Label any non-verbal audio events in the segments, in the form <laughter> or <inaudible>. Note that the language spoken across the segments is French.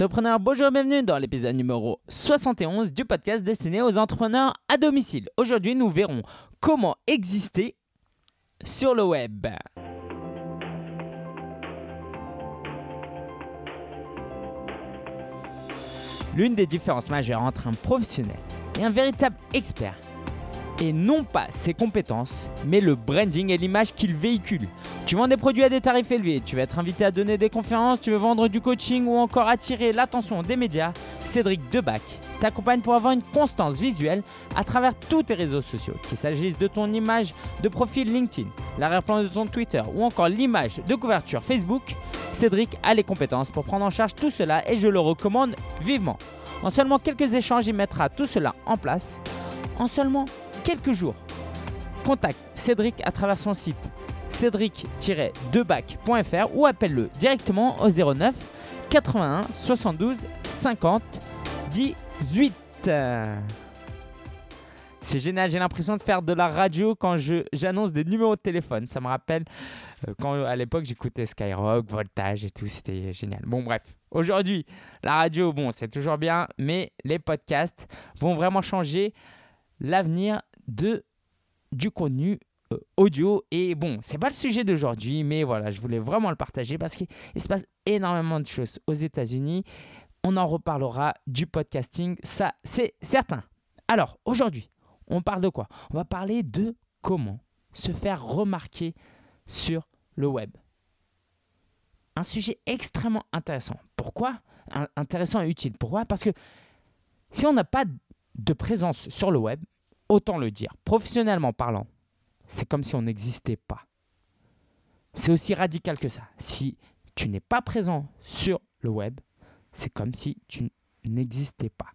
Surpreneur, bonjour et bienvenue dans l'épisode numéro 71 du podcast destiné aux entrepreneurs à domicile. Aujourd'hui, nous verrons comment exister sur le web. L'une des différences majeures entre un professionnel et un véritable expert et non pas ses compétences, mais le branding et l'image qu'il véhicule. Tu vends des produits à des tarifs élevés, tu vas être invité à donner des conférences, tu veux vendre du coaching ou encore attirer l'attention des médias, Cédric Debac t'accompagne pour avoir une constance visuelle à travers tous tes réseaux sociaux, qu'il s'agisse de ton image de profil LinkedIn, l'arrière-plan de ton Twitter ou encore l'image de couverture Facebook. Cédric a les compétences pour prendre en charge tout cela et je le recommande vivement. En seulement quelques échanges, il mettra tout cela en place. En seulement quelques jours. Contacte Cédric à travers son site cédric-debac.fr ou appelle-le directement au 09 81 72 50 18. C'est génial, j'ai l'impression de faire de la radio quand j'annonce des numéros de téléphone. Ça me rappelle euh, quand à l'époque j'écoutais Skyrock, Voltage et tout, c'était génial. Bon bref, aujourd'hui, la radio, bon, c'est toujours bien, mais les podcasts vont vraiment changer l'avenir de, du contenu euh, audio. Et bon, c'est pas le sujet d'aujourd'hui, mais voilà, je voulais vraiment le partager parce qu'il se passe énormément de choses aux États-Unis. On en reparlera du podcasting, ça c'est certain. Alors, aujourd'hui, on parle de quoi? On va parler de comment se faire remarquer sur le web. Un sujet extrêmement intéressant. Pourquoi? Intéressant et utile. Pourquoi? Parce que si on n'a pas de présence sur le web, autant le dire, professionnellement parlant, c'est comme si on n'existait pas. C'est aussi radical que ça. Si tu n'es pas présent sur le web, c'est comme si tu n'existais pas.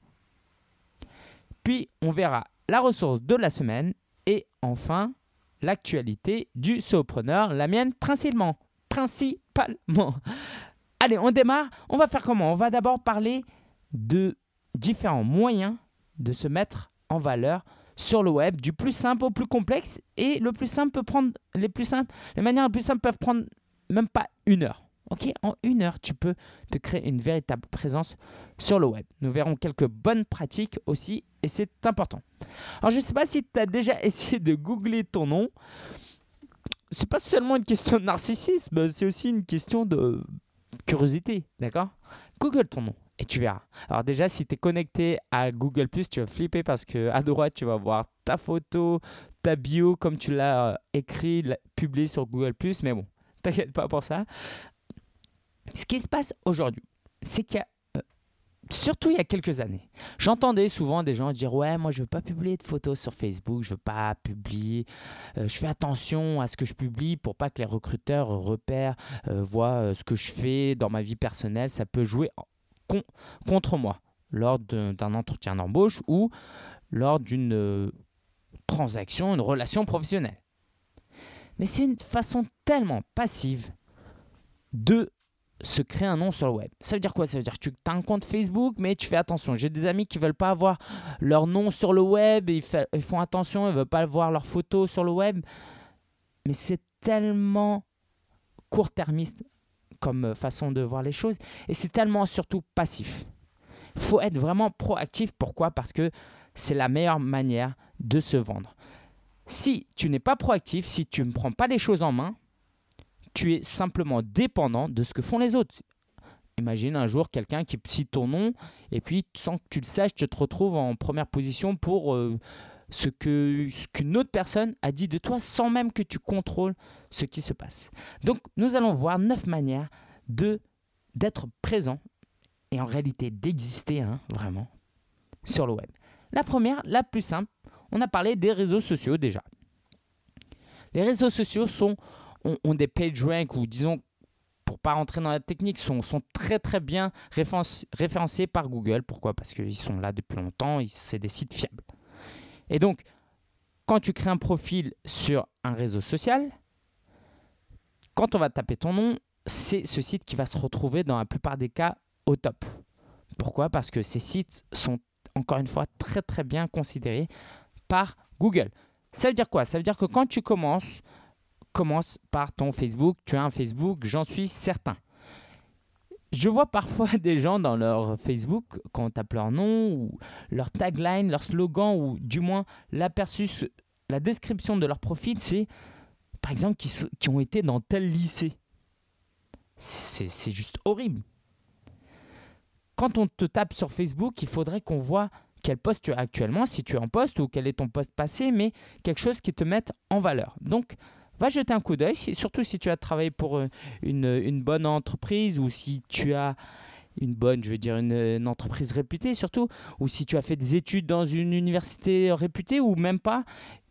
Puis on verra la ressource de la semaine et enfin l'actualité du solopreneur, la mienne principalement. Principalement. <laughs> Allez, on démarre. On va faire comment? On va d'abord parler de différents moyens de se mettre en valeur sur le web, du plus simple au plus complexe. Et le plus simple peut prendre les plus simples, les manières les plus simples peuvent prendre même pas une heure. Ok, en une heure, tu peux te créer une véritable présence sur le web. Nous verrons quelques bonnes pratiques aussi, et c'est important. Alors, je ne sais pas si tu as déjà <laughs> essayé de googler ton nom. C'est pas seulement une question de narcissisme, c'est aussi une question de curiosité, d'accord? Google ton nom et tu verras. Alors déjà, si tu es connecté à Google ⁇ tu vas flipper parce que à droite, tu vas voir ta photo, ta bio, comme tu l'as euh, écrit, publié sur Google ⁇ mais bon, <laughs> t'inquiète pas pour ça. Ce qui se passe aujourd'hui, c'est qu'il y a, euh, surtout il y a quelques années, j'entendais souvent des gens dire ouais moi je veux pas publier de photos sur Facebook, je veux pas publier, euh, je fais attention à ce que je publie pour pas que les recruteurs repèrent, voient ce que je fais dans ma vie personnelle, ça peut jouer contre moi lors d'un entretien d'embauche ou lors d'une euh, transaction, une relation professionnelle. Mais c'est une façon tellement passive de se créer un nom sur le web. Ça veut dire quoi? Ça veut dire que tu as un compte Facebook, mais tu fais attention. J'ai des amis qui veulent pas avoir leur nom sur le web, ils, ils font attention, ils veulent pas voir leurs photos sur le web. Mais c'est tellement court-termiste comme euh, façon de voir les choses. Et c'est tellement surtout passif. Il faut être vraiment proactif. Pourquoi? Parce que c'est la meilleure manière de se vendre. Si tu n'es pas proactif, si tu ne prends pas les choses en main, tu es simplement dépendant de ce que font les autres. Imagine un jour quelqu'un qui cite ton nom et puis sans que tu le saches, tu te retrouves en première position pour euh, ce que ce qu'une autre personne a dit de toi sans même que tu contrôles ce qui se passe. Donc nous allons voir neuf manières de d'être présent et en réalité d'exister hein, vraiment sur le web. La première, la plus simple, on a parlé des réseaux sociaux déjà. Les réseaux sociaux sont, ont, des page rank ou disons pour pas rentrer dans la technique, sont, sont très très bien référencés par Google. Pourquoi? Parce qu'ils sont là depuis longtemps, c'est des sites fiables. Et donc, quand tu crées un profil sur un réseau social, quand on va taper ton nom, c'est ce site qui va se retrouver dans la plupart des cas au top. Pourquoi? Parce que ces sites sont encore une fois très très bien considérés par Google. Ça veut dire quoi? Ça veut dire que quand tu commences, commence par ton Facebook, tu as un Facebook, j'en suis certain. Je vois parfois <laughs> des gens dans leur Facebook, quand on tape leur nom, ou leur tagline, leur slogan, ou du moins l'aperçu, la description de leur profil, c'est par exemple qui, ont été dans tel lycée. C'est juste horrible. Quand on te tape sur Facebook, il faudrait qu'on voit quel poste tu as actuellement, si tu es en poste ou quel est ton poste passé, mais quelque chose qui te mette en valeur. Donc, va jeter un coup d'œil, surtout si tu as travaillé pour euh, une, bonne entreprise ou si tu as une bonne, je veux dire, une, entreprise réputée surtout, ou si tu as fait des études dans une université réputée ou même pas,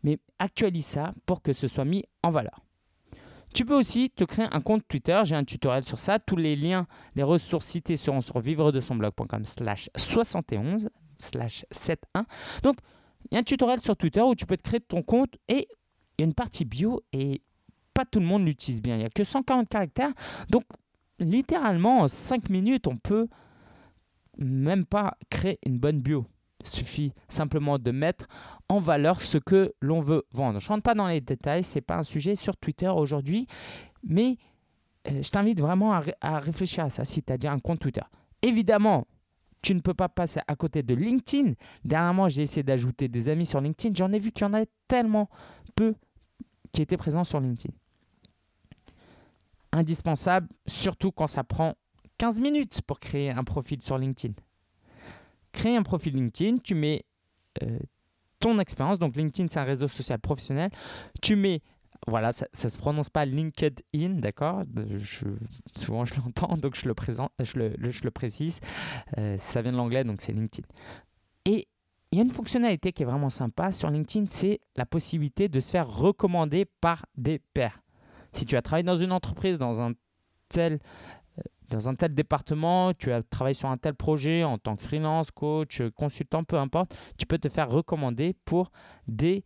mais actualise ça pour que ce soit mis en valeur. Tu peux aussi te créer un compte Twitter, j'ai un tutoriel sur ça, tous les liens, les ressources citées seront sur vivre de son blog.com slash 71 slash 71. Donc, il y a un tutoriel sur Twitter où tu peux te créer ton compte et il y a une partie bio et pas tout le monde l'utilise bien. Il n'y a que 140 caractères. Donc, littéralement, en 5 minutes, on peut même pas créer une bonne bio. Il suffit simplement de mettre en valeur ce que l'on veut vendre. Je ne rentre pas dans les détails, ce n'est pas un sujet sur Twitter aujourd'hui, mais euh, je t'invite vraiment à, réfléchir à ça si tu as déjà un compte Twitter. Évidemment, tu ne peux pas passer à côté de LinkedIn. Dernièrement, j'ai essayé d'ajouter des amis sur LinkedIn. J'en ai vu qu'il y en a tellement peu qui étaient présents sur LinkedIn. Indispensable, surtout quand ça prend 15 minutes pour créer un profil sur LinkedIn. Créer un profil LinkedIn, tu mets euh, ton expérience. Donc LinkedIn, c'est un réseau social professionnel. Tu mets voilà, ça ne se prononce pas LinkedIn, d'accord? Souvent je l'entends, donc je le, présente, je le, je le précise. Euh, ça vient de l'anglais, donc c'est LinkedIn. Et il y a une fonctionnalité qui est vraiment sympa sur LinkedIn, c'est la possibilité de se faire recommander par des pairs. Si tu as travaillé dans une entreprise, dans un tel, euh, dans un tel département, tu as travaillé sur un tel projet en tant que freelance, coach, consultant, peu importe, tu peux te faire recommander pour des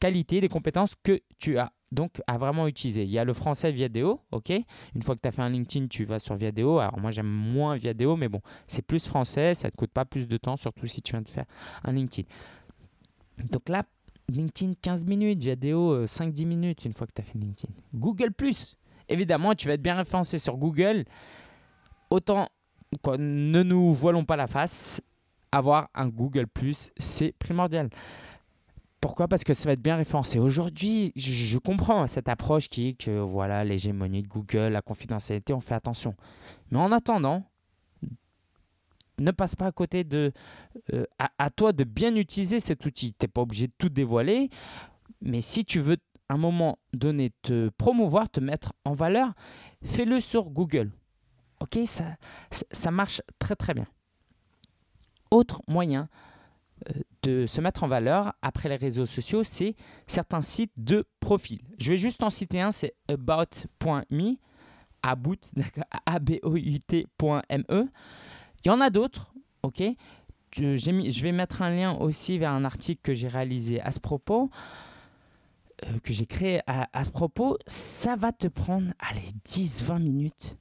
qualités, des compétences que tu as donc à vraiment utiliser. Il y a le français Viadeo, ok? Une fois que tu as fait un LinkedIn, tu vas sur Viadeo. Alors moi j'aime moins Viadeo, mais bon, c'est plus français, ça ne te coûte pas plus de temps, surtout si tu viens de faire un LinkedIn. Donc là, LinkedIn 15 minutes, Viadeo 5-10 euh, minutes une fois que tu as fait LinkedIn. Google ⁇ évidemment, tu vas être bien référencé sur Google. Autant, ne nous voilons pas la face, avoir un Google ⁇ c'est primordial. Pourquoi? Parce que ça va être bien référencé. Aujourd'hui, je comprends cette approche qui est que voilà l'hégémonie de Google, la confidentialité, on fait attention. Mais en attendant, ne passe pas à côté de... Euh, à, toi de bien utiliser cet outil. Tu n'es pas obligé de tout dévoiler, mais si tu veux à un moment donné te promouvoir, te mettre en valeur, fais-le sur Google. Ok, ça, marche très très bien. Autre moyen de se mettre en valeur après les réseaux sociaux, c'est certains sites de profil. Je vais juste en citer un, c'est about.me, about, <laughs> a b o u t.me. Il y en a d'autres, ok? Je, je vais mettre un lien aussi vers un article que j'ai réalisé à ce propos, euh, que j'ai créé à, à, ce propos. Ça va te prendre, allez, 10-20 minutes,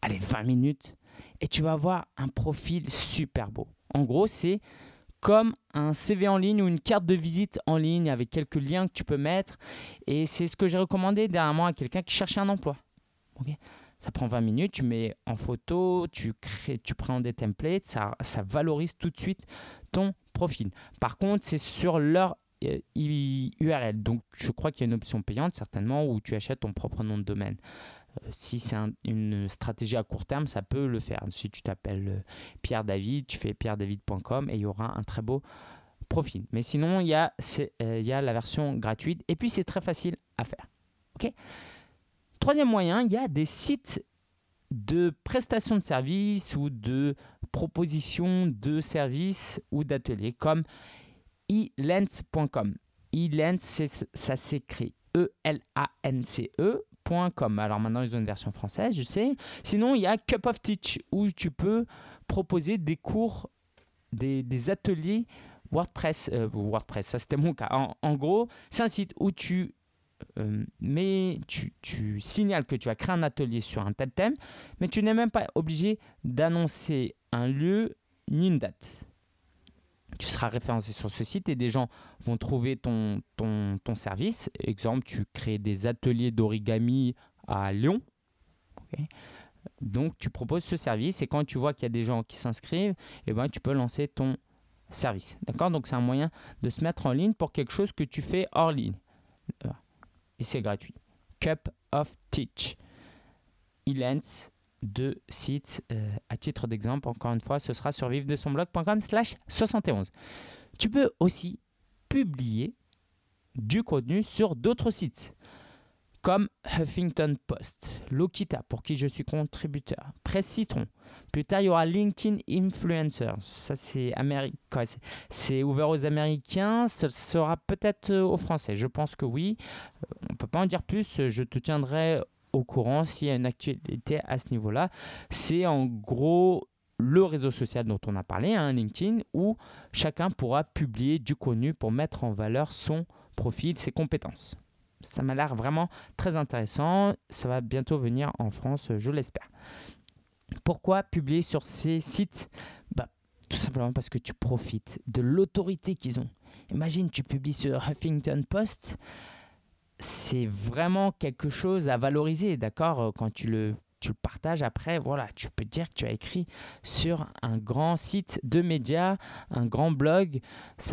allez, 20 minutes, et tu vas avoir un profil super beau. En gros, c'est comme un CV en ligne ou une carte de visite en ligne avec quelques liens que tu peux mettre. Et c'est ce que j'ai recommandé dernièrement à quelqu'un qui cherchait un emploi. ça prend 20 minutes, tu mets en photo, tu, crées, tu prends des templates, ça, ça valorise tout de suite ton profil. Par contre, c'est sur leur URL. Euh, Donc, je crois qu'il y a une option payante, certainement, où tu achètes ton propre nom de domaine. Euh, si c'est une stratégie à court terme, ça peut le faire. Si tu t'appelles euh, Pierre David, tu fais pierredavid.com et il y aura un très beau profil. Mais sinon, il y a, euh, il y a la version gratuite et puis c'est très facile à faire. Troisième moyen, il y a des sites de prestations de services ou de propositions de services ou d'ateliers comme elance.com. Elance, ça s'écrit E-L-A-N-C-E alors maintenant, ils ont une version française, je sais. Sinon, il y a Cup of Teach où tu peux proposer des cours, des, ateliers WordPress. Euh, WordPress, ça c'était mon cas. En, gros, c'est un site où tu euh, mais tu, tu, signales que tu as créé un atelier sur un tel thème, mais tu n'es même pas obligé d'annoncer un lieu ni une date tu seras référencé sur ce site et des gens vont trouver ton, ton, ton service. Exemple, tu crées des ateliers d'origami à Lyon. Donc tu proposes ce service et quand tu vois qu'il y a des gens qui s'inscrivent, eh ben, tu peux lancer ton service. D'accord? Donc c'est un moyen de se mettre en ligne pour quelque chose que tu fais hors ligne. Et c'est gratuit. Cup of Teach. Il lance deux sites euh, à titre d'exemple. Encore une fois, ce sera sur vive de son blog.com slash 71. Tu peux aussi publier du contenu sur d'autres sites comme Huffington Post, Lokita, pour qui je suis contributeur, Presse Citron. Plus tard, il y aura LinkedIn Influencers. Ça, c'est c'est ouvert aux Américains. Ce sera peut-être euh, aux Français. Je pense que oui. Euh, on ne peut pas en dire plus. Je te tiendrai au courant s'il y a une actualité à ce niveau-là. C'est en gros le réseau social dont on a parlé, hein, LinkedIn, où chacun pourra publier du contenu pour mettre en valeur son profil, ses compétences ça m'a l'air vraiment très intéressant. Ça va bientôt venir en France, je l'espère. Pourquoi publier sur ces sites? Bah, Tout simplement parce que tu profites de l'autorité qu'ils ont. Imagine, tu publies sur Huffington Post, c'est vraiment quelque chose à valoriser, d'accord Quand tu le tu le partages après, voilà, tu peux dire que tu as écrit sur un grand site de médias, un grand blog.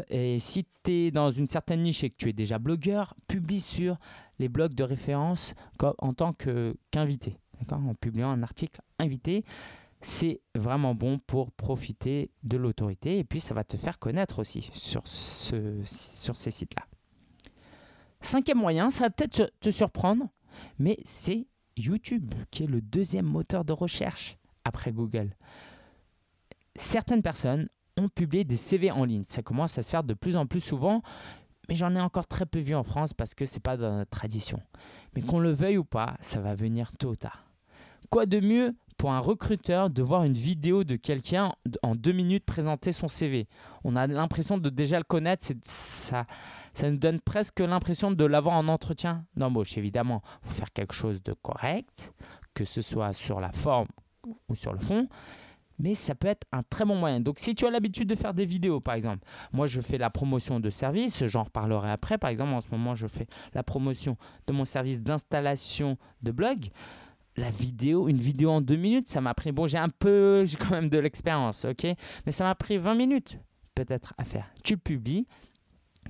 Et si tu es dans une certaine niche et que tu es déjà blogueur, publie sur les blogs de référence en tant qu'invité, en publiant un article invité. C'est vraiment bon pour profiter de l'autorité et puis ça va te faire connaître aussi sur ces sites-là. Cinquième moyen, ça va peut-être te surprendre, mais c'est YouTube, qui est le deuxième moteur de recherche après Google. Certaines personnes ont publié des CV en ligne. Ça commence à se faire de plus en plus souvent, mais j'en ai encore très peu vu en France parce que c'est pas dans notre tradition. Mais qu'on le veuille ou pas, ça va venir tôt ou tard. Quoi de mieux pour un recruteur de voir une vidéo de quelqu'un en deux minutes présenter son CV On a l'impression de déjà le connaître, ça, ça nous donne presque l'impression de l'avoir en entretien d'embauche. Évidemment, faut faire quelque chose de correct, que ce soit sur la forme ou sur le fond. Mais ça peut être un très bon moyen. Donc si tu as l'habitude de faire des vidéos, par exemple, moi je fais la promotion de services, j'en reparlerai après. Par exemple, en ce moment, je fais la promotion de mon service d'installation de blog la vidéo, une vidéo en deux minutes, ça m'a pris, bon j'ai un peu, j'ai quand même de l'expérience, ok, mais ça m'a pris 20 minutes peut-être à faire. Tu publies,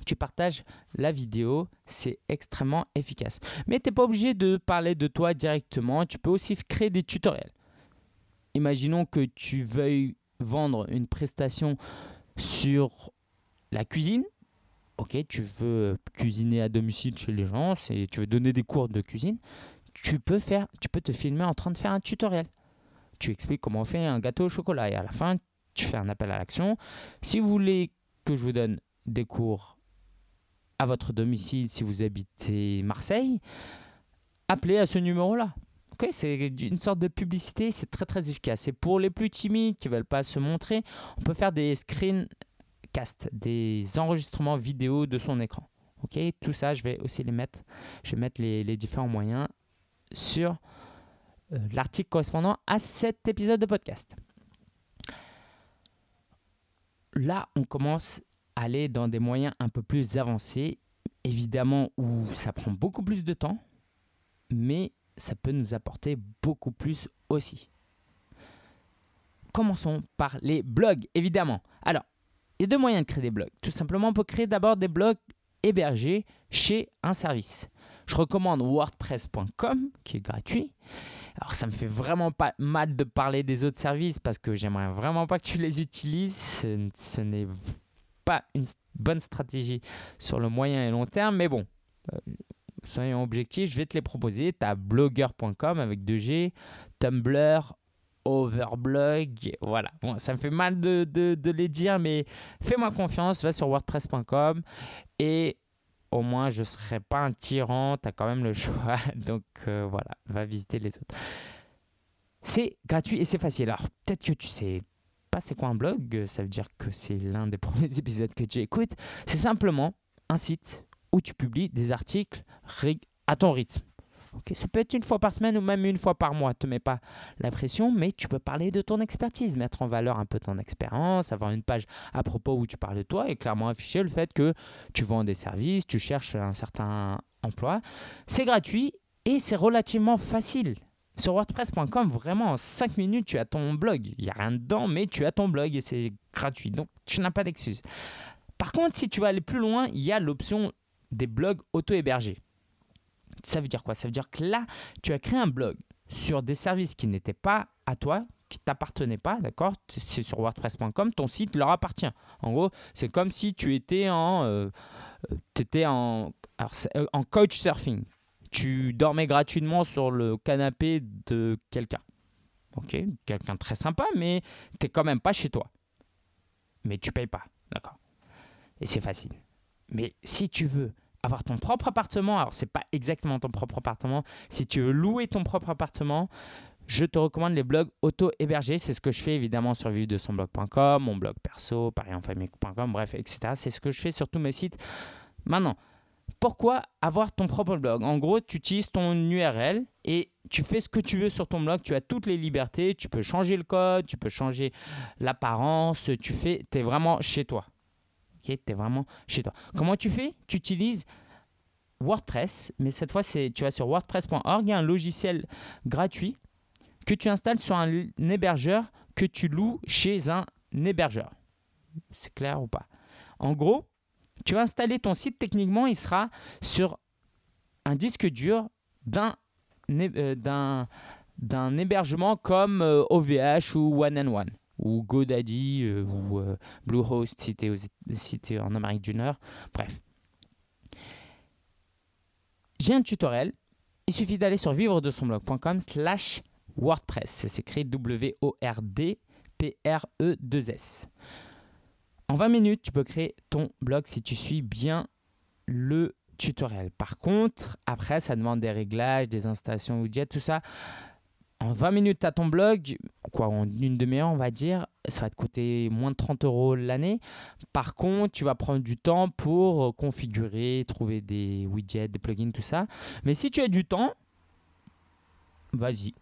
tu partages la vidéo, c'est extrêmement efficace. Mais tu n'es pas obligé de parler de toi directement, tu peux aussi créer des tutoriels. Imaginons que tu veuilles vendre une prestation sur la cuisine. Ok, tu veux cuisiner à domicile chez les gens, tu veux donner des cours de cuisine. Tu peux, faire, tu peux te filmer en train de faire un tutoriel. Tu expliques comment on fait un gâteau au chocolat et à la fin, tu fais un appel à l'action. Si vous voulez que je vous donne des cours à votre domicile si vous habitez Marseille, appelez à ce numéro-là. Ok, c'est une sorte de publicité, c'est très très efficace. Et pour les plus timides qui ne veulent pas se montrer, on peut faire des screencasts, des enregistrements vidéo de son écran. Ok, tout ça, je vais aussi les mettre, je vais mettre les, les différents moyens sur euh, l'article correspondant à cet épisode de podcast. Là, on commence aller dans des moyens un peu plus avancés, évidemment où ça prend beaucoup plus de temps, mais ça peut nous apporter beaucoup plus aussi. Commençons par les blogs, évidemment. Alors, il y a deux moyens de créer des blogs. Tout simplement, on peut créer d'abord des blogs hébergés chez un service. Je recommande wordpress.com qui est gratuit. Alors ça me fait vraiment pas mal de parler des autres services parce que j'aimerais vraiment pas que tu les utilises. Ce, pas une bonne stratégie sur le moyen et long terme, mais bon, euh, soyons objectifs, je vais te les proposer. Tu as blogger.com avec 2G, Tumblr, Overblog, voilà. Bon, ça me fait mal de, de, les dire, mais fais-moi confiance, va sur wordpress.com et au moins je ne serai pas un tyran, tu as quand même le choix. <laughs> Donc euh, voilà, va visiter les autres. C'est gratuit et c'est facile. Alors peut-être que tu sais c'est quoi un blog, ça veut dire que c'est l'un des <laughs> premiers épisodes que tu écoutes. C'est simplement un site où tu publies des articles à ton rythme. Okay, ça peut être une fois par semaine ou même une fois par mois. Te mets pas la pression, mais tu peux parler de ton expertise, mettre en valeur un peu ton expérience, avoir une page à propos où tu parles de toi et clairement afficher le fait que tu vends des services, tu cherches un certain emploi. C'est gratuit et c'est relativement facile Sur WordPress.com, vraiment en 5 minutes, tu as ton blog. Il n'y a rien dedans, mais tu as ton blog et c'est gratuit. Donc, tu n'as pas d'excuse. Par contre, si tu veux aller plus loin, il y a l'option des blogs auto-hébergés. Ça veut dire quoi? Ça veut dire que là, tu as créé un blog sur des services qui n'étaient pas à toi, qui t'appartenaient pas, d'accord? C'est sur WordPress.com, ton site leur appartient. En gros, c'est comme si tu étais en, euh, euh, étais en, euh, en coach surfing. Tu dormais gratuitement sur le canapé de quelqu'un. Ok, quelqu'un très sympa, mais tu n'es quand même pas chez toi. Mais tu payes pas, d'accord Et c'est facile. Mais si tu veux avoir ton propre appartement, alors c'est pas exactement ton propre appartement, si tu veux louer ton propre appartement, je te recommande les blogs auto-hébergés. C'est ce que je fais évidemment sur de son blog.com, mon blog perso, parienfamille.com, bref, etc. C'est ce que je fais sur tous mes sites. Maintenant, pourquoi avoir ton propre blog? En gros, tu utilises ton URL et tu fais ce que tu veux sur ton blog. Tu as toutes les libertés. Tu peux changer le code, tu peux changer l'apparence. Tu fais, es vraiment chez toi. Tu es vraiment chez toi. Comment tu fais? Tu utilises WordPress, mais cette fois, c'est tu vas sur wordpress.org. Il y a un logiciel gratuit que tu installes sur un hébergeur que tu loues chez un hébergeur. C'est clair ou pas? En gros, tu vas installer ton site. Techniquement, il sera sur un disque dur d'un euh, hébergement comme OVH euh, ou One and One ou GoDaddy euh, ou Bluehost si tu es, en Amérique du Nord. Bref. J'ai un tutoriel. Il suffit d'aller sur vivre de son blog.com slash WordPress. C'est s'écrit W-O-R-D-P-R-E-2-S. En 20 minutes, tu peux créer ton blog si tu suis bien le tutoriel. Par contre, après, ça demande des réglages, des installations widgets, tout ça en 20 minutes, tu as ton blog, quoi, en une demi-heure, on va dire, ça va te coûter moins de 30 euros l'année. Par contre, tu vas prendre du temps pour configurer, trouver des widgets, des plugins, tout ça. Mais si tu as du temps, vas-y,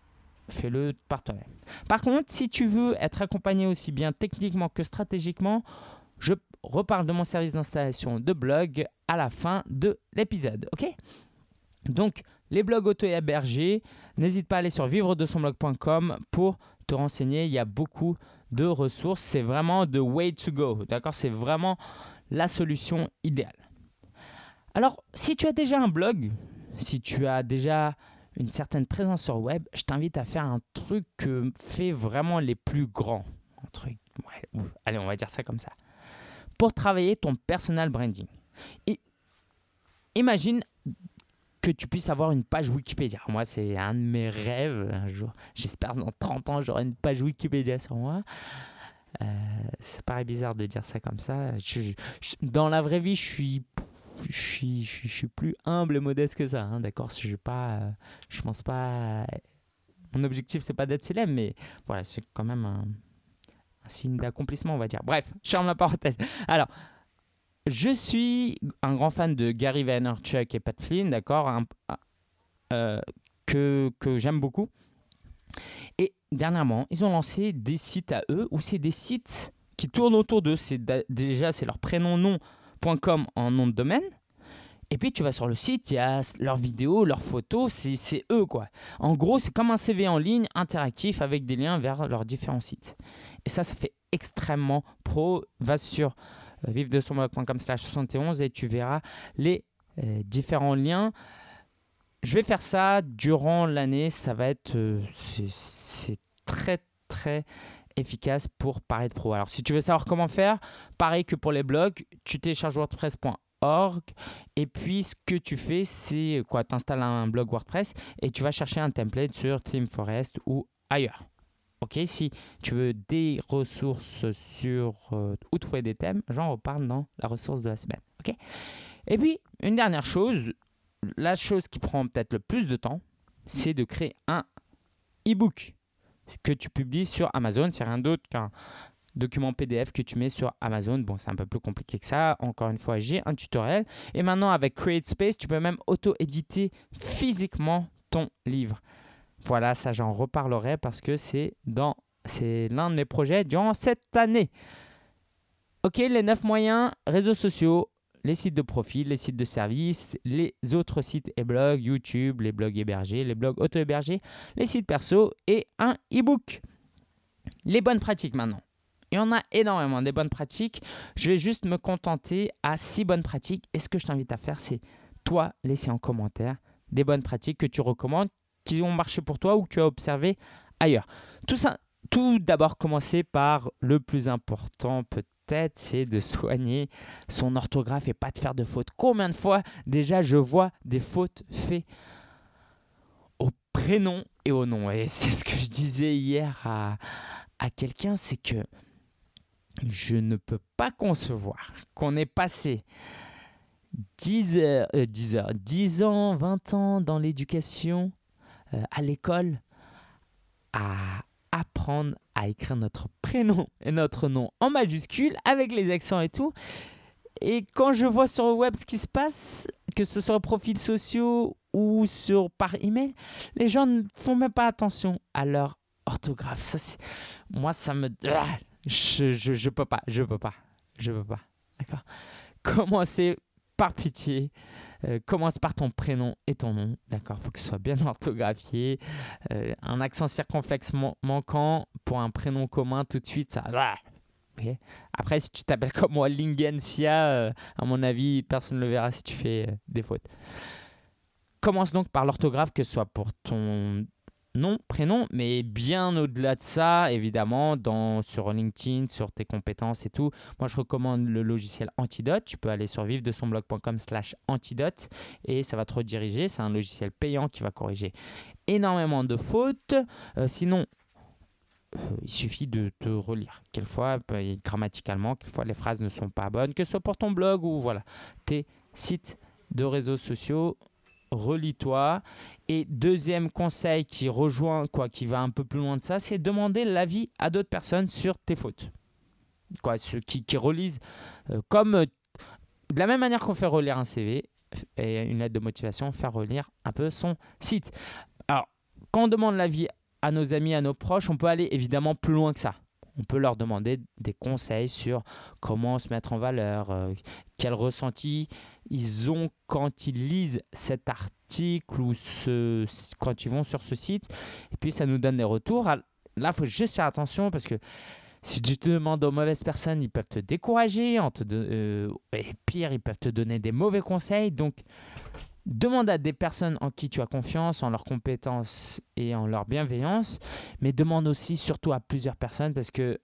fais-le par toi-même. Par contre, si tu veux être accompagné aussi bien techniquement que stratégiquement, je reparle de mon service d'installation de blog à la fin de l'épisode. Ok? Donc, les blogs auto-hébergés, n'hésite pas à aller sur vivre de son blog.com pour te renseigner. Il y a beaucoup de ressources. C'est vraiment the way to go. D'accord? C'est vraiment la solution idéale. Alors, si tu as déjà un blog, si tu as déjà une certaine présence sur web, je t'invite à faire un truc que fait vraiment les plus grands. Un truc, allez, on va dire ça comme ça. Pour travailler ton personal branding. Et imagine que tu puisses avoir une page Wikipédia. Moi, c'est un de mes rêves un jour. J'espère dans 30 ans, j'aurai une page Wikipédia sur moi. Euh, ça paraît bizarre de dire ça comme ça. dans la vraie vie, je suis, je suis, je suis, plus humble et modeste que ça. Hein, D'accord Je ne je pense pas. Mon objectif, c'est pas d'être célèbre, mais voilà, c'est quand même un, signe d'accomplissement, on va dire. Bref, je ferme la parenthèse. Alors, je suis un grand fan de Gary Vaynerchuk et Pat Flynn, d'accord, euh, que, que j'aime beaucoup. Et dernièrement, ils ont lancé des sites à eux où c'est des sites qui tournent autour d'eux. C'est déjà c'est leur prénom en nom de domaine. Et puis tu vas sur le site, il y a leurs vidéos, leurs photos, c'est eux quoi. En gros, c'est comme un CV en ligne interactif avec des liens vers leurs différents sites. Et ça, ça fait extrêmement pro. Va sur vive de son slash 71 et tu verras les euh, différents liens. Je vais faire ça durant l'année. Ça va être. Euh, c'est très, très efficace pour paraître pro. Alors, si tu veux savoir comment faire, pareil que pour les blogs, tu télécharges WordPress.org et puis ce que tu fais, c'est quoi? Tu installes un blog WordPress et tu vas chercher un template sur ThemeForest ou ailleurs. Ok, si tu veux des ressources sur euh, où trouver des thèmes, j'en reparle dans la ressource de la semaine. Ok? Et puis une dernière chose, la chose qui prend peut-être le plus de temps, c'est de créer un e-book que tu publies sur Amazon. C'est rien d'autre qu'un document PDF que tu mets sur Amazon. Bon, c'est un peu plus compliqué que ça. Encore une fois, j'ai un tutoriel. Et maintenant, avec CreateSpace, tu peux même auto-éditer physiquement ton livre. Voilà, ça j'en reparlerai parce que c'est dans c'est l'un de mes projets durant cette année. Ok, les neuf moyens, réseaux sociaux, les sites de profil, les sites de services, les autres sites et blogs, YouTube, les blogs hébergés, les blogs auto-hébergés, les sites perso et un e-book. Les bonnes pratiques maintenant. Il y en a énormément des bonnes pratiques. Je vais juste me contenter à six bonnes pratiques. Et ce que je t'invite à faire, c'est toi laisser en commentaire des bonnes pratiques que tu recommandes, qui ont marché pour toi ou que tu as observé ailleurs. Tout ça, tout d'abord commencer par le plus important peut-être, c'est de soigner son orthographe et pas de faire de fautes. Combien de fois déjà je vois des fautes faites au prénom et au nom? Et c'est ce que je disais hier à, quelqu'un, c'est que je ne peux pas concevoir qu'on ait passé 10 heures, 10 euh, heures, 10 ans, 20 ans dans l'éducation, euh, à l'école, à apprendre à écrire notre prénom et notre nom en majuscule avec les accents et tout. Et quand je vois sur le web ce qui se passe, que ce soit profils sociaux ou sur par email, les gens ne font même pas attention à leur orthographe. Ça, moi, ça me, ah, je, je, je peux pas, je peux pas, je peux pas. D'accord? Commencez par pitié euh, commence par ton prénom et ton nom. D'accord Il faut que ce soit bien <laughs> orthographié. Euh, un accent circonflexe manquant pour un prénom commun, tout de suite, ça. Après, si tu t'appelles comme moi Lingensia, euh, à mon avis, personne ne le verra si tu fais des fautes. Commence donc par l'orthographe, que ce soit pour ton nom, prénom, mais bien au-delà de ça, évidemment, dans, sur LinkedIn, sur tes compétences et tout. Moi, je recommande le logiciel Antidote. Tu peux aller sur vive-de-son-blog.com slash antidote et ça va te rediriger. C'est un logiciel payant qui va corriger énormément de fautes. Euh, sinon, euh, il suffit de te relire. Quelquefois, bah, grammaticalement, quelquefois les phrases ne sont pas bonnes, que ce soit pour ton blog ou voilà, tes sites de réseaux sociaux relis-toi. Et deuxième conseil qui rejoint, quoi, qui va un peu plus loin de ça, c'est demander l'avis à d'autres personnes sur tes fautes. Quoi, ceux qui, relisent euh, comme euh, de la même manière qu'on fait relire un CV et une lettre de motivation, faire relire un peu son site. Alors, quand on demande l'avis à nos amis, à nos proches, on peut aller évidemment plus loin que ça. On peut leur demander des conseils sur comment se mettre en valeur, euh, quel ressenti ils ont quand ils lisent cet article ou quand ils vont sur ce site. Et puis ça nous donne des retours. Là, il faut juste faire attention parce que si tu te demandes aux mauvaises personnes, ils peuvent te décourager. Euh, et pire, ils peuvent te donner des mauvais conseils. Donc, demande à des personnes en qui tu as confiance, en leurs compétences et en leur bienveillance. Mais demande aussi, surtout à plusieurs personnes parce que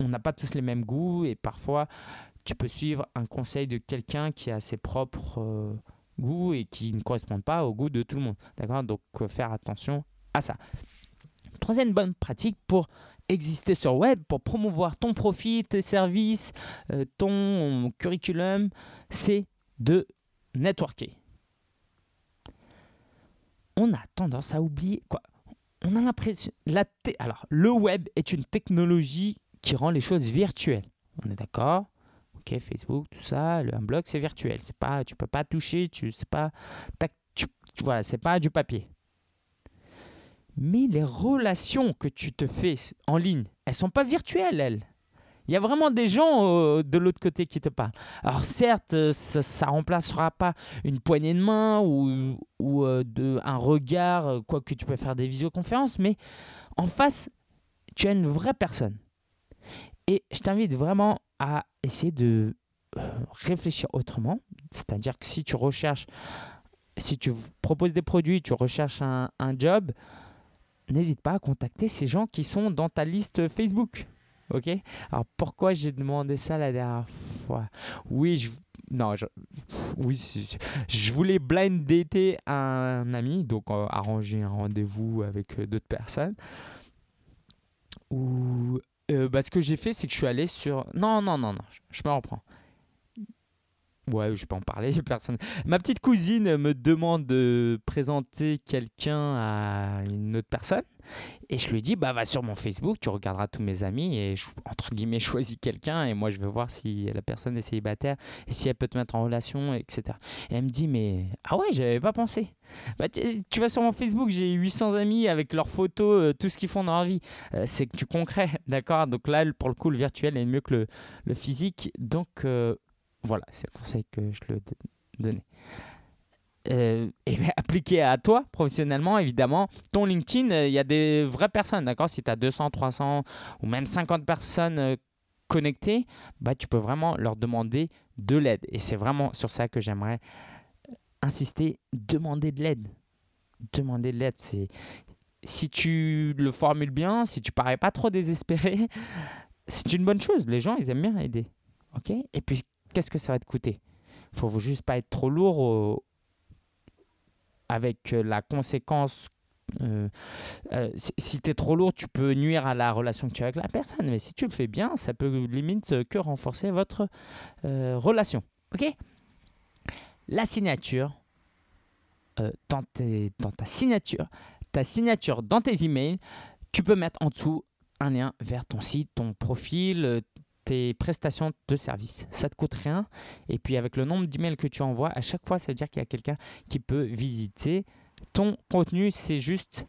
on n'a pas tous les mêmes goûts et parfois tu peux suivre un conseil de quelqu'un qui a ses propres euh, goûts et qui ne correspondent pas au goût de tout le monde. D'accord? Donc, euh, faire attention à ça. Troisième bonne pratique pour exister sur web, pour promouvoir ton profit, tes services, euh, ton curriculum, c'est de networker. On a tendance à oublier quoi On a l'impression la alors le web est une technologie qui rend les choses virtuelles. On est d'accord? Ok, Facebook, tout ça, un blog, c'est virtuel. C'est pas, tu peux pas toucher, tu sais pas, tu, voilà, c'est pas du papier. Mais les relations que tu te fais en ligne, elles sont pas virtuelles, elles. Il y a vraiment des gens euh, de l'autre côté qui te parlent. Alors certes, euh, ça ne remplacera pas une poignée de main ou, ou euh, de, un regard, quoi que tu peux faire des visioconférences, mais en face, tu as une vraie personne. Et je t'invite vraiment à essayer de euh, réfléchir autrement. C'est-à-dire que si tu recherches, si tu proposes des produits, tu recherches un, job, n'hésite pas à contacter ces gens qui sont dans ta liste Facebook. Ok? Alors pourquoi j'ai demandé ça la dernière fois? Oui, je, non, je, oui, je voulais blind dater un ami, donc euh, arranger un rendez-vous avec euh, d'autres personnes. Ou euh, bah, ce que j'ai fait, c'est que je suis allé sur. Non, non, non, non, je, me reprends. Ouais, je peux en parler, <laughs> personne. Ma petite cousine me demande de présenter quelqu'un à une autre personne. Et je lui dis, bah, va sur mon Facebook, tu regarderas tous mes amis et je, entre guillemets, <laughs> choisis quelqu'un et moi je vais voir si la personne est célibataire et si elle peut te mettre en relation, etc. Et elle me dit, mais ah ouais, j'avais pas pensé. Bah, tu, vas sur mon Facebook, j'ai 800 amis avec leurs photos, euh, tout ce qu'ils font dans leur vie. Euh, c'est tu concret, <laughs> d'accord? Donc là, pour le coup, le virtuel est mieux que le, le physique. Donc, euh, Voilà, c'est le conseil que je le donnais. Euh, et <laughs> appliqué à toi professionnellement, évidemment, ton LinkedIn, euh, il y a des vraies personnes, d'accord? Si tu as 200, 300 ou même 50 personnes euh, connectées, bah, tu peux vraiment leur demander de l'aide. Et c'est vraiment sur ça que j'aimerais insister, demander de l'aide. Demander de l'aide, c'est si tu le formules bien, si tu parais pas trop désespéré, <laughs> c'est une bonne chose. Les gens, ils aiment bien aider. OK? Et puis, qu'est-ce que ça va te coûter? Il faut juste pas être trop lourd avec euh, la conséquence euh, euh, si, tu es trop lourd, tu peux nuire à la relation que tu as avec la personne. Mais si tu le fais bien, ça peut limite que renforcer votre relation. Ok? La signature, dans, dans, ta signature, ta signature dans tes emails, tu peux mettre en dessous un lien vers ton site, ton profil, tes prestations de service. Ça te coûte rien. Et puis avec le nombre d'emails que tu envoies, à chaque fois, ça veut dire qu'il y a quelqu'un qui peut visiter ton contenu. C'est juste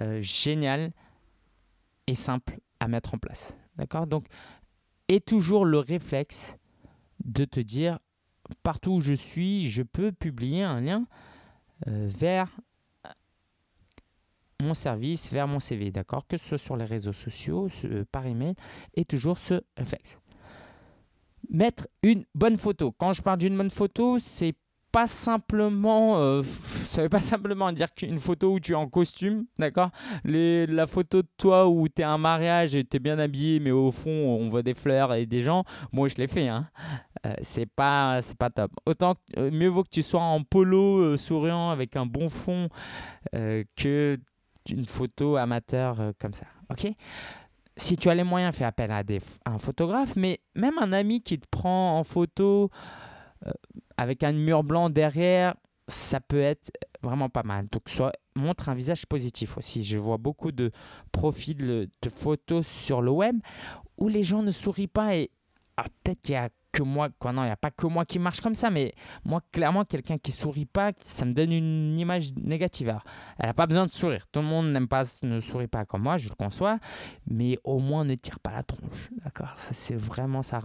euh, génial et simple à mettre en place. D'accord? Donc, et toujours le réflexe de te dire partout où je suis, je peux publier un lien euh, vers mon service vers mon CV, d'accord? Que ce soit sur les réseaux sociaux, ce, par email, et toujours ce réflexe. Mettre une bonne photo. Quand je parle d'une bonne photo, c'est pas simplement, euh, ça veut pas simplement dire qu'une photo où tu es en costume, d'accord? La photo de toi où tu es un mariage et tu es bien habillé, mais au fond on voit des fleurs et des gens. Moi je l'ai fait, hein. Euh, c'est pas, c'est pas top. Autant euh, mieux vaut que tu sois en polo souriant avec un bon fond que une photo amateur euh, comme ça. Ok? Si tu as les moyens, fais appel à, des, un photographe, mais même un ami qui te prend en photo euh, avec un mur blanc derrière, ça peut être vraiment pas mal. Donc, soit montre un visage positif aussi. Je vois beaucoup de profils de photos sur le web où les gens ne sourient pas et ah, peut-être qu'il y a que moi, non, il n'y a pas que moi qui marche comme ça, mais moi, clairement, quelqu'un qui sourit pas, ça me donne une image négative. elle n'a pas besoin de sourire. Tout le monde n'aime pas, ne sourit pas comme moi, je le conçois, mais au moins ne tire pas la tronche. D'accord? Ça, c'est vraiment ça.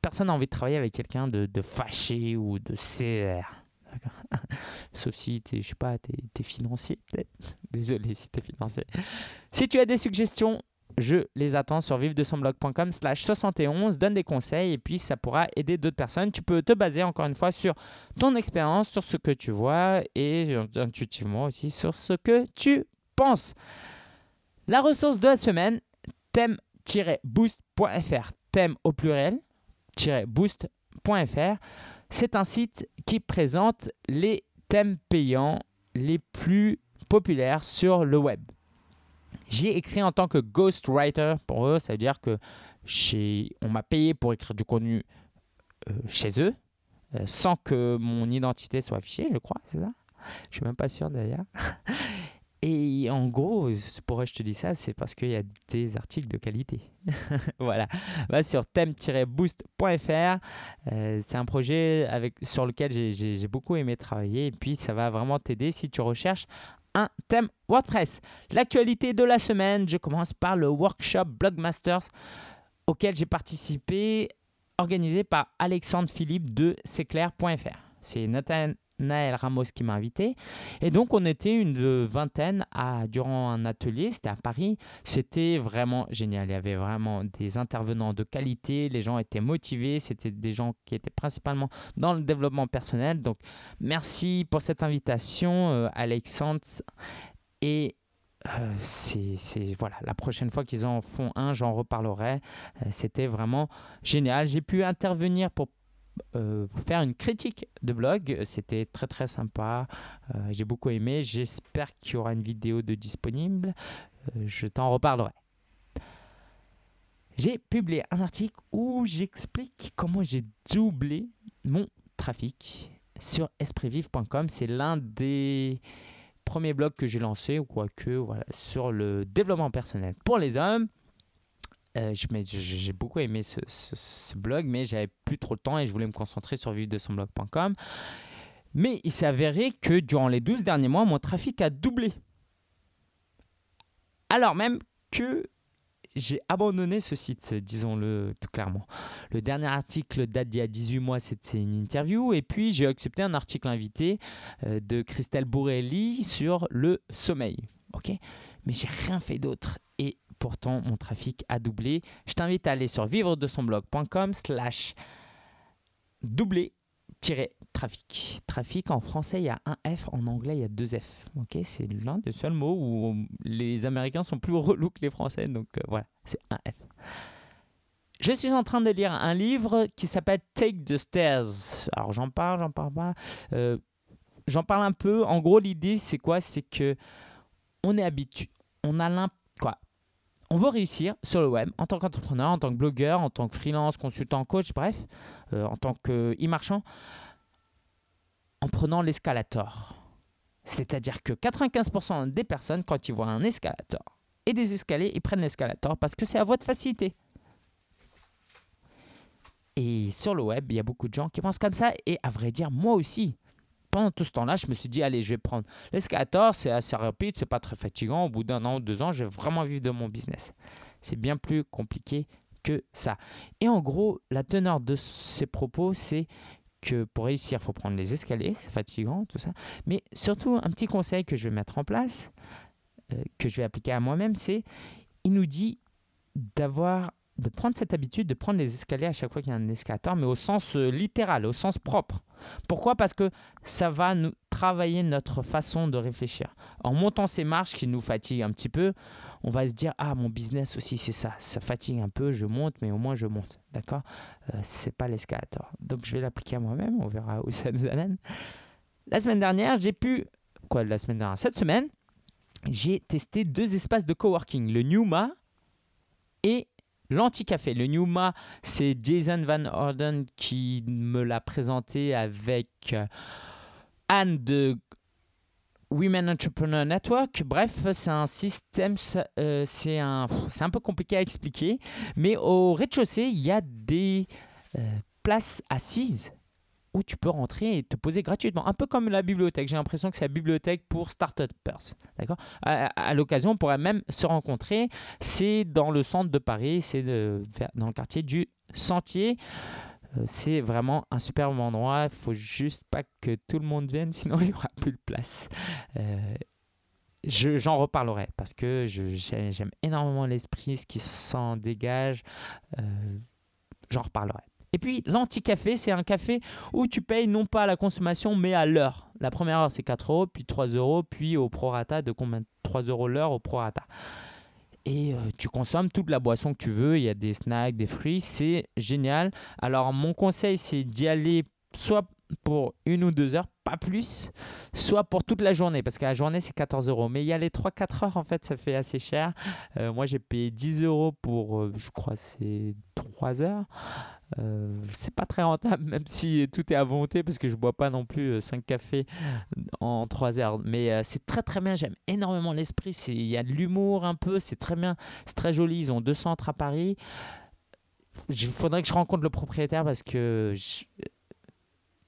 Personne n'a envie de travailler avec quelqu'un de, de, fâché ou de sévère. <laughs> Sauf si tu je sais pas, tu es, financier peut-être. <laughs> Désolé si tu es financier. Si tu as des suggestions, je les attends sur vive-de-son-blog.com slash 71, donne des conseils et puis ça pourra aider d'autres personnes. Tu peux te baser encore une fois sur ton expérience, sur ce que tu vois et intuitivement aussi sur ce que tu penses. La ressource de la semaine, thème-boost.fr, thème au pluriel, boost.fr. C'est un site qui présente les thèmes payants les plus populaires sur le web. J'ai écrit en tant que ghostwriter pour eux, ça veut dire que on m'a payé pour écrire du contenu euh, chez eux, euh, sans que mon identité soit affichée, je crois, c'est ça? Je suis même pas sûr d'ailleurs. <laughs> Et en gros, pourquoi je te dis ça C'est parce qu'il y a des articles de qualité. <laughs> voilà. Va sur thème-boost.fr. Euh, c'est un projet sur lequel j'ai beaucoup aimé travailler. Et puis, ça va vraiment t'aider si tu recherches un thème WordPress. L'actualité de la semaine, je commence par le workshop Blogmasters auquel j'ai participé, organisé par Alexandre Philippe de C'estclair.fr. C'est Nathan, Naël Ramos qui m'a invité. Et donc, on était une vingtaine durant un atelier, c'était à Paris. C'était vraiment génial. Il y avait vraiment des intervenants de qualité, les gens étaient motivés, c'était des gens qui étaient principalement dans le développement personnel. Donc, merci pour cette invitation, euh, Alexandre. Et euh, c'est voilà la prochaine fois qu'ils en font un j'en reparlerai euh, c'était vraiment génial j'ai pu intervenir pour euh, faire une critique de blog. C'était très très sympa. Euh, j'ai beaucoup aimé. J'espère qu'il y aura une vidéo de disponible. Euh, je t'en reparlerai. J'ai publié un article où j'explique comment j'ai doublé mon trafic sur espritvif.com. C'est l'un des premiers blogs que j'ai lancé, quoique, voilà, sur le développement personnel pour les hommes. Euh, j'ai beaucoup aimé ce, blog, mais j'avais plus trop de temps et je voulais me concentrer sur vivre de son blog.com. Mais il s'est avéré que durant les 12 derniers mois, mon trafic a doublé. Alors même que j'ai abandonné ce site, disons-le tout clairement. Le dernier article date d'il y a 18 mois, c'était une interview. Et puis, j'ai accepté un article invité euh, de Christelle Bourrelli sur le sommeil. ok? Mais j'ai rien fait d'autre. Pourtant, mon trafic a doublé. Je t'invite à aller sur vivre de son blog.com slash doubler trafic. Trafic en français, il y a un F, en anglais, il y a deux F. Ok, c'est l'un des seuls mots où les Américains sont plus <laughs> relous que les Français, donc euh, voilà, c'est un F. Je suis en train de lire un livre qui s'appelle Take the Stairs. Alors j'en parle, j'en parle pas. Euh, j'en parle un peu. En gros, l'idée c'est quoi? C'est que on est habitué, on a l'impression on veut réussir sur le web en tant qu'entrepreneur, en tant que blogueur, en tant que freelance, consultant, coach, bref, euh, en tant que e-marchand, en prenant l'escalator. C'est-à-dire que 95% des personnes, quand ils voient un escalator et des escaliers, ils prennent l'escalator parce que c'est à votre facilité. Et sur le web, il y a beaucoup de gens qui pensent comme ça. Et à vrai dire, moi aussi, pendant tout ce temps-là, je me suis dit, allez, je vais prendre l'escalator, c'est assez rapide, c'est pas très fatigant. Au bout d'un an ou deux ans, je vais vraiment vivre de mon business. C'est bien plus compliqué que ça. Et en gros, la teneur de ces propos, c'est que pour réussir, il faut prendre les escaliers, c'est fatigant, tout ça. Mais surtout, un petit conseil que je vais mettre en place, euh, que je vais appliquer à moi-même, c'est, il nous dit d'avoir de prendre cette habitude de prendre les escaliers à chaque fois qu'il y a un escalator, mais au sens euh, littéral, au sens propre. Pourquoi? Parce que ça va nous travailler notre façon de réfléchir. En montant ces marches qui nous fatiguent un petit peu, on va se dire ah mon business aussi c'est ça, ça fatigue un peu, je monte, mais au moins je monte, d'accord? Euh, C'est pas l'escalator. Donc je vais l'appliquer à moi-même, on verra où ça nous amène. La semaine dernière, j'ai pu quoi La semaine dernière, cette semaine, j'ai testé deux espaces de coworking, le Newma et l'anti-café. Le Newma, c'est Jason Van Orden qui me l'a présenté avec euh, Anne de Women Entrepreneur Network. Bref, c'est un système, euh, c'est un, peu compliqué à expliquer, mais au rez-de-chaussée, il y a des euh, places assises où tu peux rentrer et te poser gratuitement. Un peu comme la bibliothèque. J'ai l'impression que c'est la bibliothèque pour start-upers. D'accord? À, l'occasion, on pourrait même se rencontrer. C'est dans le centre de Paris, c'est dans le quartier du Sentier. Euh, c'est vraiment un superbe endroit. Il faut juste pas que tout le monde vienne, sinon <laughs> il n'y aura plus de place. Euh, j'en reparlerai parce que j'aime énormément l'esprit, ce qui s'en dégage. Euh, j'en reparlerai. Et puis l'anti-café, c'est un café où tu payes non pas à la consommation, mais à l'heure. La première heure, c'est 4 euros, puis 3 euros, puis au prorata de combien 3 euros l'heure au prorata. Et euh, tu consommes toute la boisson que tu veux. Il y a des snacks, des fruits. C'est génial. Alors, mon conseil, c'est d'y aller soit pour une ou deux heures, pas plus, soit pour toute la journée, parce que la journée c'est 14 euros. Mais il y a les 3-4 heures, en fait, ça fait assez cher. Euh, moi j'ai payé 10 euros pour, euh, je crois, c'est 3 heures. Euh, c'est pas très rentable, <laughs> même si tout est à volonté, parce que je bois pas non plus 5 cafés en 3 heures. Mais c'est très très bien, j'aime énormément l'esprit. Il y a de l'humour un peu, c'est très bien, c'est très joli. Ils ont deux centres à Paris. Il faudrait que je rencontre le propriétaire parce que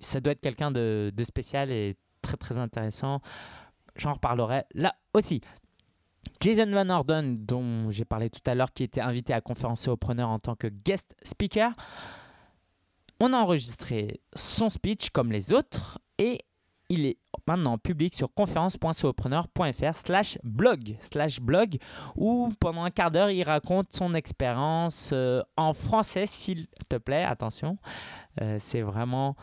ça doit être quelqu'un de, spécial et très très intéressant. J'en reparlerai là aussi. Jason Van Orden, dont j'ai parlé tout à l'heure, qui était invité à conférencer au preneur en tant que guest speaker. On a enregistré son speech comme les autres et il est maintenant public sur conférence.solopreneur.fr slash blog slash blog où pendant un quart d'heure il raconte son expérience euh, en français s'il te plaît attention euh, c'est vraiment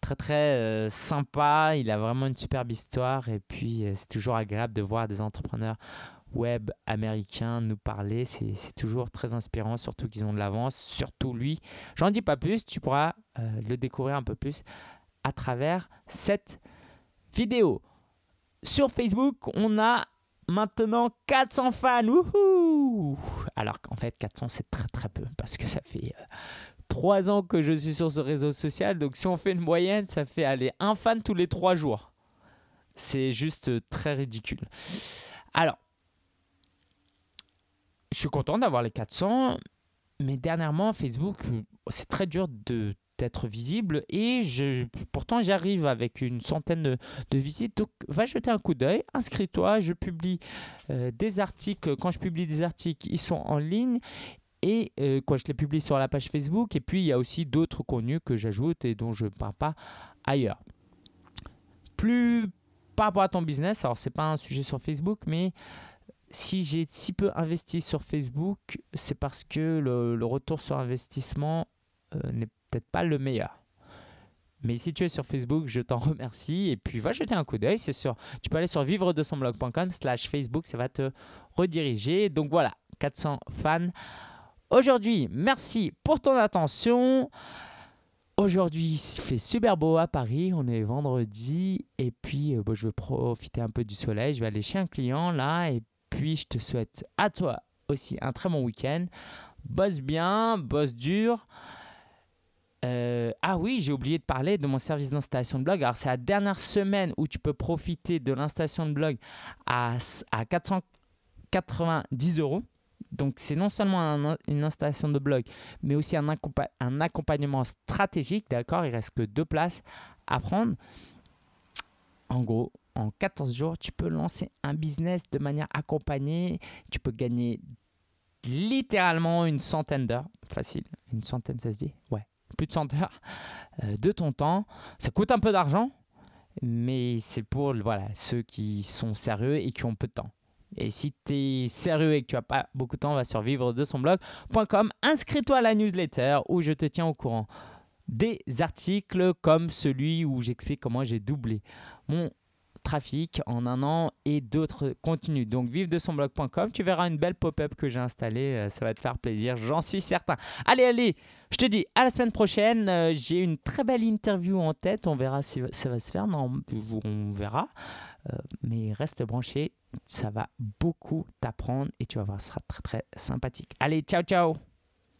très très euh, sympa. Il a vraiment une superbe histoire et puis c'est toujours agréable de voir des entrepreneurs web américains nous parler. C'est toujours très inspirant, surtout qu'ils ont de l'avance. Surtout lui. J'en dis pas plus, tu pourras euh, le découvrir un peu plus à travers cette vidéo. Sur Facebook, on a maintenant 400 fans. Alors qu'en fait, 400, c'est très très peu parce que ça fait trois ans que je suis sur ce réseau social. Donc si on fait une moyenne, ça fait aller un fan tous les trois jours. C'est juste très ridicule. Alors, suis content d'avoir les 400, mais dernièrement, Facebook, c'est très dur de d'être visible et je, pourtant j'arrive avec une centaine de, visites. Donc va jeter un coup d'œil, inscris-toi, je publie euh, des articles. Quand je publie des articles, ils sont en ligne et euh, quand je les publie sur la page Facebook. Et puis il y a aussi d'autres contenus que j'ajoute et dont je ne parle pas ailleurs. Plus par rapport à ton business, alors c'est pas un sujet sur Facebook, mais si j'ai si peu investi sur Facebook, c'est parce que le, retour sur investissement euh, n'est peut-être pas le meilleur. Mais si tu es sur Facebook, je t'en <laughs> remercie. Et puis, va jeter un coup d'œil. Tu peux aller sur vivre de son blog.com slash Facebook. Ça va te rediriger. Donc voilà, 400 fans. Aujourd'hui, merci pour ton attention. Aujourd'hui, il fait super beau à Paris. On est vendredi. Et puis, euh, je vais profiter un peu du soleil. Je vais aller chez un client là. Et puis, je te souhaite à toi aussi un très bon week-end. Bosse bien, bosse dur. Euh, ah oui, j'ai oublié de parler de mon service d'installation de blog. Alors, c'est la dernière semaine où tu peux profiter de l'installation de blog à, à 490 euros. Donc, c'est non seulement une installation de blog, mais aussi un, accompagnement stratégique. D'accord Il reste que deux places à prendre. En gros, en 14 jours, tu peux lancer un business de manière accompagnée. Tu peux gagner littéralement une centaine d'heures. Facile. Une centaine, ça se dit? Ouais. Plus de 100 heures euh, de ton temps. Ça coûte un peu d'argent, mais c'est pour voilà, ceux qui sont sérieux et qui ont peu de temps. Et si tu es sérieux et que tu n'as pas beaucoup de temps, va sur vivre de son blog.com. Inscris-toi à la newsletter où je te tiens au courant des articles comme celui où j'explique comment j'ai doublé mon trafic en un an et d'autres contenus. Donc vive de son blog.com, tu verras une belle pop-up que j'ai installée, euh, ça va te faire plaisir, j'en suis certain. Allez, allez, je te dis à la semaine prochaine, euh, j'ai une très belle interview en tête, on verra si ça va se faire, non, on verra. Euh, mais reste branché, ça va beaucoup t'apprendre et tu vas voir, ce sera très très sympathique. Allez, ciao ciao